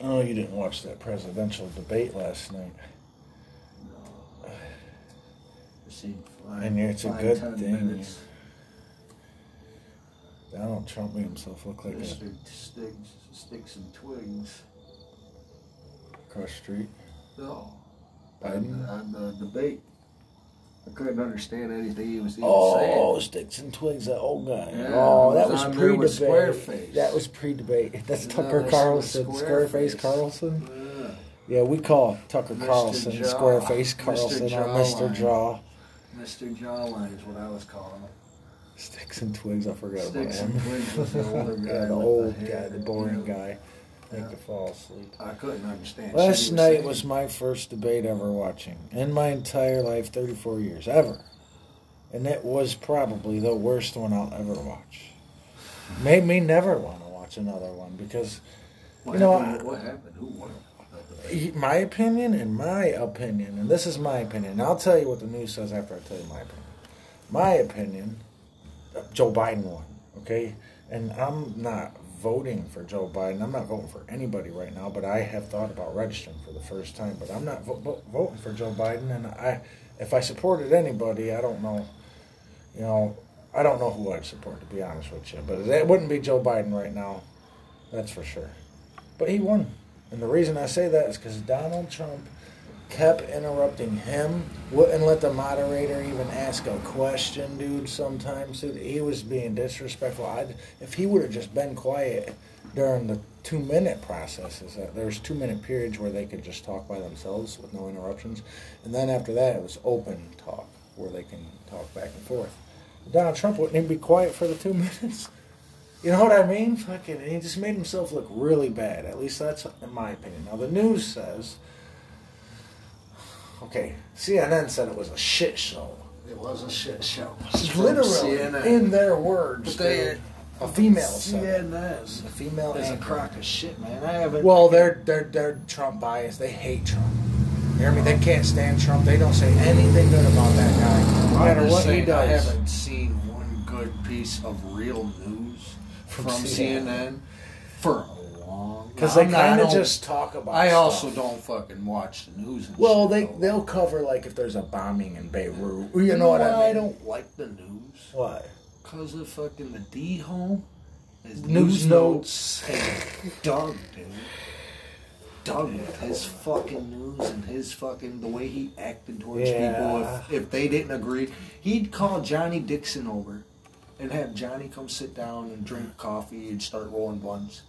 Oh, you didn't watch that presidential debate last night. Five, And it's a good thing. minutes. Donald Trump made himself look like a Mr. Sticks, sticks and twigs. cross street. No. Biden? On the debate. I couldn't understand anything he was even Oh, saying. sticks and twigs, that old guy. Yeah, oh, that was was on there with pre-debate. That was pre-debate. That's Yeah, Tucker that's Carlson, Squareface Squareface. Carlson. Yeah. Yeah, we call Tucker Mr. Carlson, Jaw. Squareface Mr. Carlson, or Mr. Jaw. Mr. Jawline is what I was calling him. Sticks and twigs, I forgot Sticks about and twigs was the older guy. Yeah, the old hair. guy, the boring guy. Make Yeah. you fall asleep. I couldn't understand. Last night saying. was my first debate ever watching in my entire life, 34 years, ever. And it was probably the worst one I'll ever watch. Made me never want to watch another one because, What you know, happened? I- what happened? Who won? my opinion, and my opinion, and this is my opinion, and I'll tell you what the news says after I tell you my opinion. My opinion, Joe Biden won, okay? And I'm not voting for Joe Biden. I'm not voting for anybody right now, but I have thought about registering for the first time. But I'm not vo- vo- voting for Joe Biden, and I, if I supported anybody, I don't know, you know, I don't know who I'd support to be honest with you. But it wouldn't be Joe Biden right now, that's for sure. But he won. And the reason I say that is because Donald Trump kept interrupting him, wouldn't let the moderator even ask a question, dude. Sometimes, dude, he was being disrespectful. I, if he would have just been quiet during the two minute processes, uh, there's two minute periods where they could just talk by themselves with no interruptions, and then after that it was open talk where they can talk back and forth. Donald Trump wouldn't even be quiet for the two minutes. You know what I mean? Fucking, he just made himself look really bad. At least that's in my opinion. Now the news says, okay, CNN said it was a shit show. It was a shit show. Literally, CNN. in their words, But they- dude. a female said it. A female is a crock of shit, man. I haven't. Well, they're they're they're Trump biased. They hate Trump. You hear me? They can't stand Trump. They don't say anything good about that guy, no matter what he does. I haven't seen one good piece of real news From from, CNN. CNN. for a long. Because they I'm not- I kind of just talk about. I stuff. also don't fucking watch the news. And Well, shit, they though. they'll cover like if there's a bombing in Beirut. You know what I mean? I don't like the news Why? because of fucking the D home. His News news notes. notes and Doug, dude. Doug with his fucking news and his fucking the way he acted towards Yeah. people. If, if they didn't agree, he'd call Johnny Dixon over and have Johnny come sit down and drink coffee and start rolling blunts,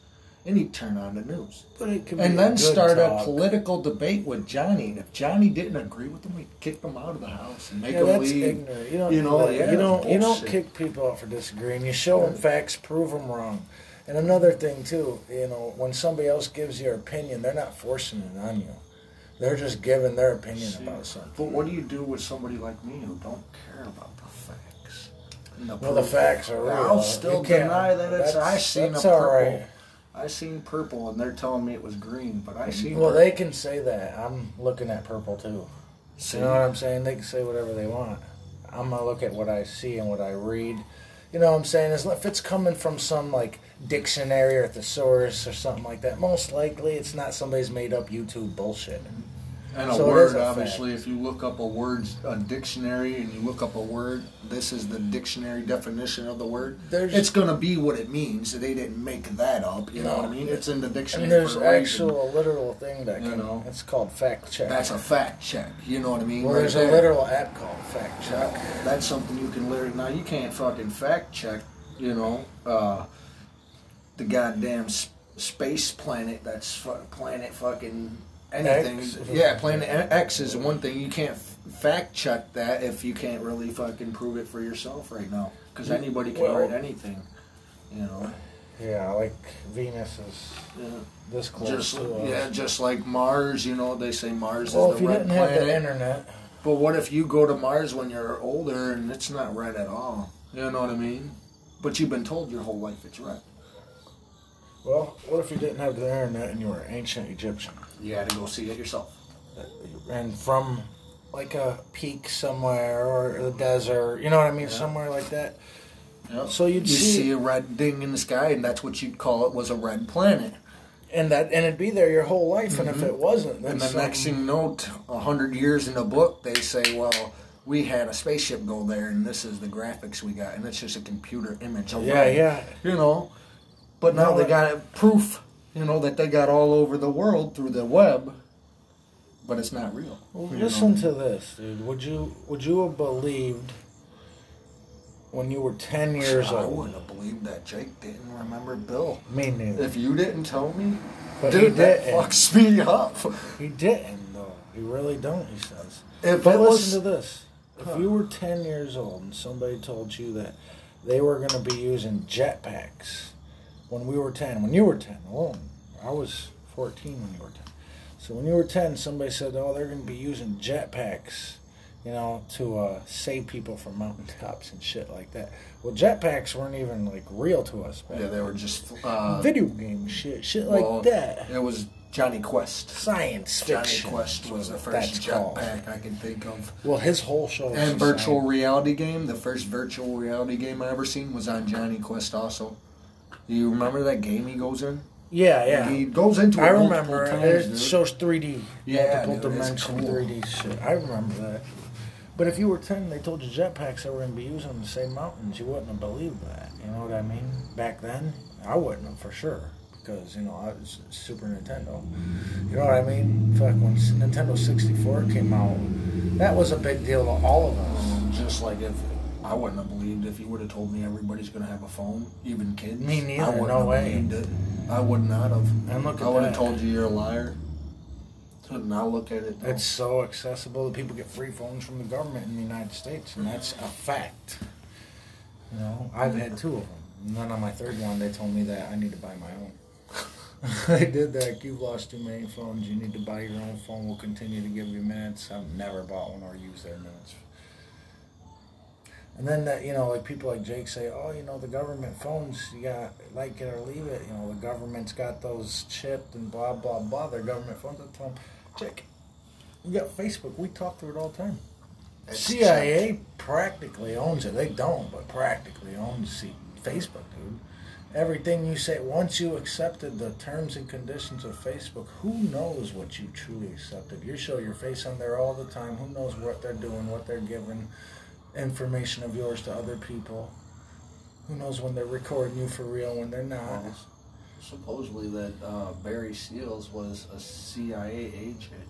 and he'd turn on the news But it could and then start talk. a political debate with Johnny. And if Johnny didn't agree with him, he'd kick him out of the house and make Yeah, him that's leave. ignorant. You don't. You know, you yeah, don't. You don't kick people out for disagreeing. You show them facts, prove them wrong. And another thing too, you know, when somebody else gives your opinion, they're not forcing it on you. They're just giving their opinion See, about something. But what do you do with somebody like me who don't care about the facts? The Well, the facts are real. I'll still can't- deny that it's. I seen a purple. right. I seen purple, and they're telling me it was green, but I seen. Well, purple. they can say that. I'm looking at purple too. See? You know what I'm saying? They can say whatever they want. I'm gonna look at what I see and what I read. You know what I'm saying? As- If it's coming from some like dictionary or thesaurus or something like that, most likely it's not somebody's made up YouTube bullshit. And a So word, a obviously, if you look up a word, a dictionary, and you look up a word, this is the dictionary definition of the word. There's- it's going to be what it means. They didn't make that up. You know what I mean? It's in the dictionary. And there's for a reason. actual literal thing that You can. know. It's called fact check. That's a fact check. You know what I mean? well, Right there's there. a literal app called fact check. That's something you can literally now. You can't fucking fact check. You know, uh, the goddamn space planet. That's fu- planet fucking anything. X. Uh-huh. Yeah, planet X is one thing. You can't fact check that if you can't really fucking prove it for yourself right now. Because mm, anybody can Well- write anything. You know, Yeah, like Venus is yeah. this close just yeah, just like Mars. You know, they say Mars Well, is if the you red didn't have planet. the internet, But what if you go to Mars when you're older and it's not red at all? You know what I mean? But you've been told your whole life it's red. Well, what if you didn't have the internet and you were ancient Egyptian? You had to go see it yourself. Uh, and from like a peak somewhere or the desert, you know what I mean, Yeah. somewhere like that. So you'd you see- see a red thing in the sky, and that's what you'd call it was a red planet. and that and it'd be there your whole life. And if mm-hmm. it wasn't, And the something- next thing you know, a hundred years in a book, they say, "Well, we had a spaceship go there, and this is the graphics we got, and it's just a computer image." Of yeah, yeah, You know, but now they got proof. You know that they got all over the world through the web, but it's not real. Well, you listen know? to this, dude. Would you would you have believed when you were ten years I old? I wouldn't have believed that Jake didn't remember Bill. Me neither. If you didn't tell me, But dude, that fucks me up. He didn't though. He really don't. He says. If But listen was, to this. If you were ten years old and somebody told you that they were going to be using jetpacks when we were ten, when you were ten, oh, I was fourteen when you were ten. So when you were ten, somebody said, "Oh, they're going to be using jetpacks." You know, to uh, save people from mountaintops and shit like that. Well, jetpacks weren't even like real to us back yeah, they were just uh, video game shit, shit like that. It was Jonny Quest. Science fiction. Johnny. Quest was the first jetpack I can think of. Well, his whole show. And virtual science. reality game, the first virtual reality game I ever seen was on Jonny Quest also. You remember that game he goes in? Yeah, yeah. He goes into it I remember it. times, It dude. shows 3D, Yeah, multiple dude, dimension cool. 3D shit. I remember that. But if you were 10, they told you jetpacks that were going to be used on the same mountains, you wouldn't have believed that. You know what I mean? Back then, I wouldn't have for sure. Because, you know, I was Super Nintendo. You know what I mean? Fuck, when Nintendo 64 came out, that was a big deal to all of us. Just like if I wouldn't have believed if you would have told me everybody's gonna have a phone, even kids. Me neither, I wouldn't no have way. believed it. I would not have. And look at I would have told you you're a liar. But now look at it. though. It's so accessible that people get free phones from the government in the United States, and that's a fact. You know, I've had two of them. And then on my third one, they told me that I need to buy my own. they did that. You've lost too many phones. You need to buy your own phone. We'll continue to give you minutes. I've never bought one or used their minutes. And then that you know, like people like Jake say, oh, you know, the government phones, you got like it or leave it. You know, the government's got those chipped and blah blah blah. Their government phones. I tell them, Jake, we got Facebook. We talk through it all the time. It's CIA practically owns it. They don't, but practically owns Facebook, dude. Everything you say, once you accepted the terms and conditions of Facebook, who knows what you truly accepted? You show your face on there all the time. Who knows what they're doing, what they're giving information of yours to other people? Who knows when they're recording you for real, when they're not? Well, supposedly that uh, Barry Seals was a CIA agent.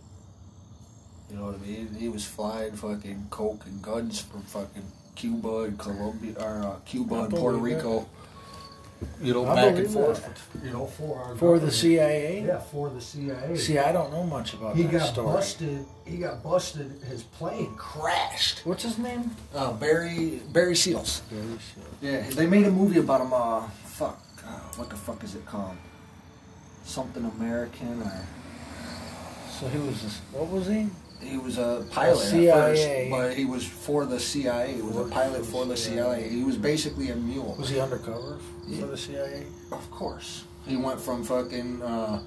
You know what I mean? He was flying fucking coke and guns from fucking Cuba and Colombia, or uh, Cuba and Puerto Rico. it. Rico. You know, I back and believe forth. You know, for our For the government. CIA? Yeah, for the CIA. See, I don't know much about he that got story. busted. He got busted. His plane crashed. What's his name? Uh, Barry Barry Seals. Barry Seal. Yeah, they made a movie about him. Uh, fuck, uh, what the fuck is it called? Something American or So he was this, what was he? He was a pilot at first, but he was for the CIA. He was a pilot for the the CIA. CIA. He was basically a mule. Was he undercover for the CIA? Of course, he went from fucking. Uh,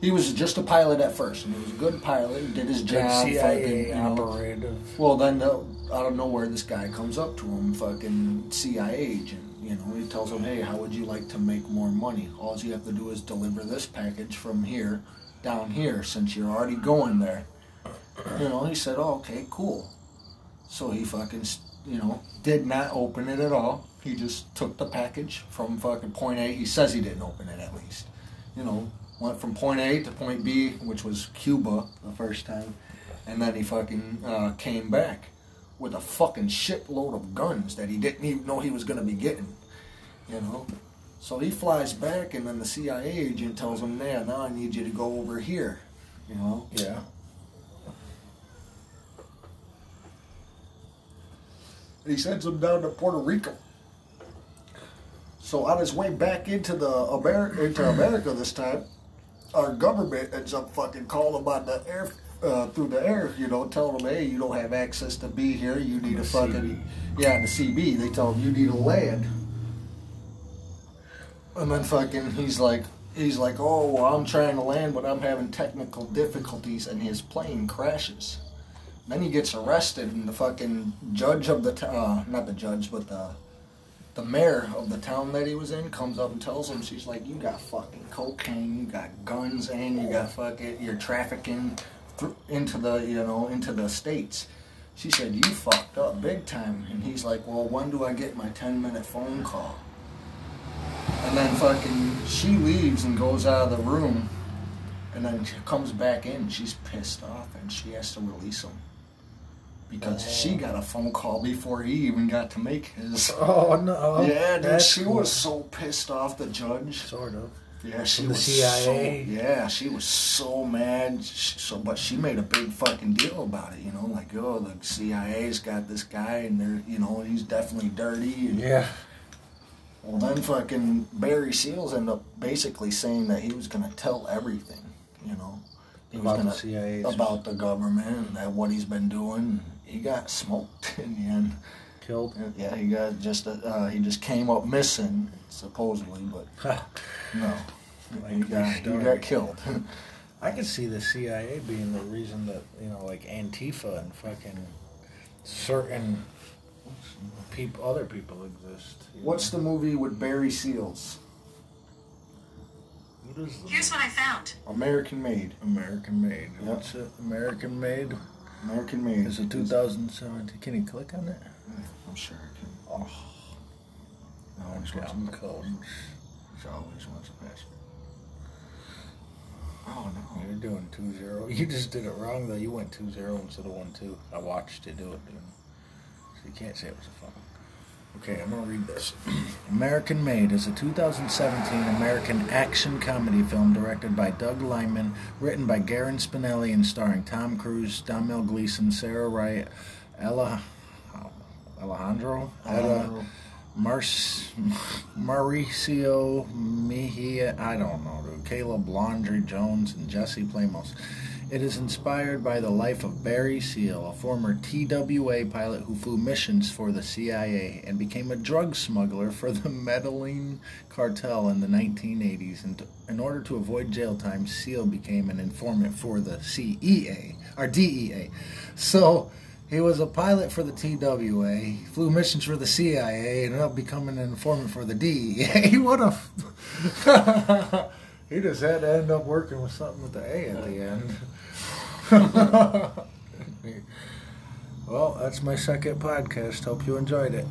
he was just a pilot at first, and he was a good pilot. He did his job. CIA fucking, you know. operative. Well, then uh, out of nowhere, this guy comes up to him, fucking CIA agent. You know, he tells him, "Hey, how would you like to make more money? All you have to do is deliver this package from here down here, since you're already going there." You know, he said, "Oh, okay, cool." So he fucking, you know, did not open it at all. He just took the package from fucking point A. He says he didn't open it at least. You know, went from point A to point B, which was Cuba the first time, and then he fucking uh, came back with a fucking shitload of guns that he didn't even know he was gonna be getting. You know, so he flies back, and then the CIA agent tells him, "Yeah, now I need you to go over here." You know, Yeah. And he sends him down to Puerto Rico. So on his way back into the Amer- into America this time, our government ends up fucking calling him on the air uh, through the air, you know, telling him, "Hey, you don't have access to be here. You need The a fucking yeah." The CB, they tell him you need to land, and then fucking he's like. He's like, oh, well, I'm trying to land, but I'm having technical difficulties, and his plane crashes. Then he gets arrested, and the fucking judge of the t- uh, not the judge, but the the mayor of the town that he was in comes up and tells him, she's like, you got fucking cocaine, you got guns, and you got fucking, you're trafficking thr into the, you know, into the states. She said, you fucked up big time. And he's like, well, when do I get my 10 minute phone call? And then fucking, she leaves and goes out of the room. And then she comes back in. She's pissed off and she has to release him. Because she got a phone call before he even got to make his. Oh no! Yeah, dude, That's she cool. was so pissed off the judge. sort of. Yeah, she From the was CIA? So, yeah, she was so mad. She, so, but she made a big fucking deal about it. You know, like, oh, the CIA's got this guy, and they're, you know, he's definitely dirty. And, Yeah. Well, then fucking Barry Seals ended up basically saying that he was gonna tell everything. You know, he About the was CIA. gonna about the government and that what he's been doing. He got smoked in the end. Killed. Yeah, he got just uh, he just came up missing supposedly, but no, he got he got killed. I could see the CIA being the reason that you know, like Antifa and fucking certain people, other people exist. you What's the movie with Barry Seals? What is the Here's what I found. American Made. American Made? What's it? American Made American Made. is a 2017. Can you click on it? I'm sure I can. Oh, it's it's got wants code. She always wants a password. Oh no. You're doing two zero. You just did it wrong though. You went two zero instead of one two. I watched you do it, dude. So you can't say it was a phone. Okay, I'm gonna read this. American Made is a 2017 American action comedy film directed by Doug Liman, written by Gary Spinelli, and starring Tom Cruise, Domhnall Gleeson, Sarah Wright, Ella, Alejandro, Ella. Mars, Mauricio Mejia, I don't know, dude. Caleb Landry Jones and Jesse Plemons. It is inspired by the life of Barry Seal, a former TWA pilot who flew missions for the CIA and became a drug smuggler for the Medellin cartel in the 1980s. And in order to avoid jail time, Seal became an informant for the CEA, or DEA. So he was a pilot for the TWA, flew missions for the CIA, and ended up becoming an informant for the DEA. what a. he just had to end up working with something with the A at the end. well, that's my second podcast. Hope you enjoyed it.